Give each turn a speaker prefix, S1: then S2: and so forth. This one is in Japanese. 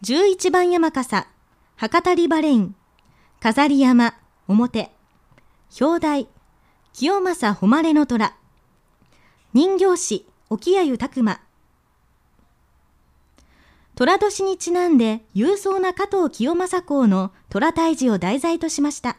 S1: 11番山笠、博多リバレイン、飾り山、表、表題、清正誉れの虎、人形師、沖谷拓馬、虎年にちなんで勇壮な加藤清正公の虎退治を題材としました。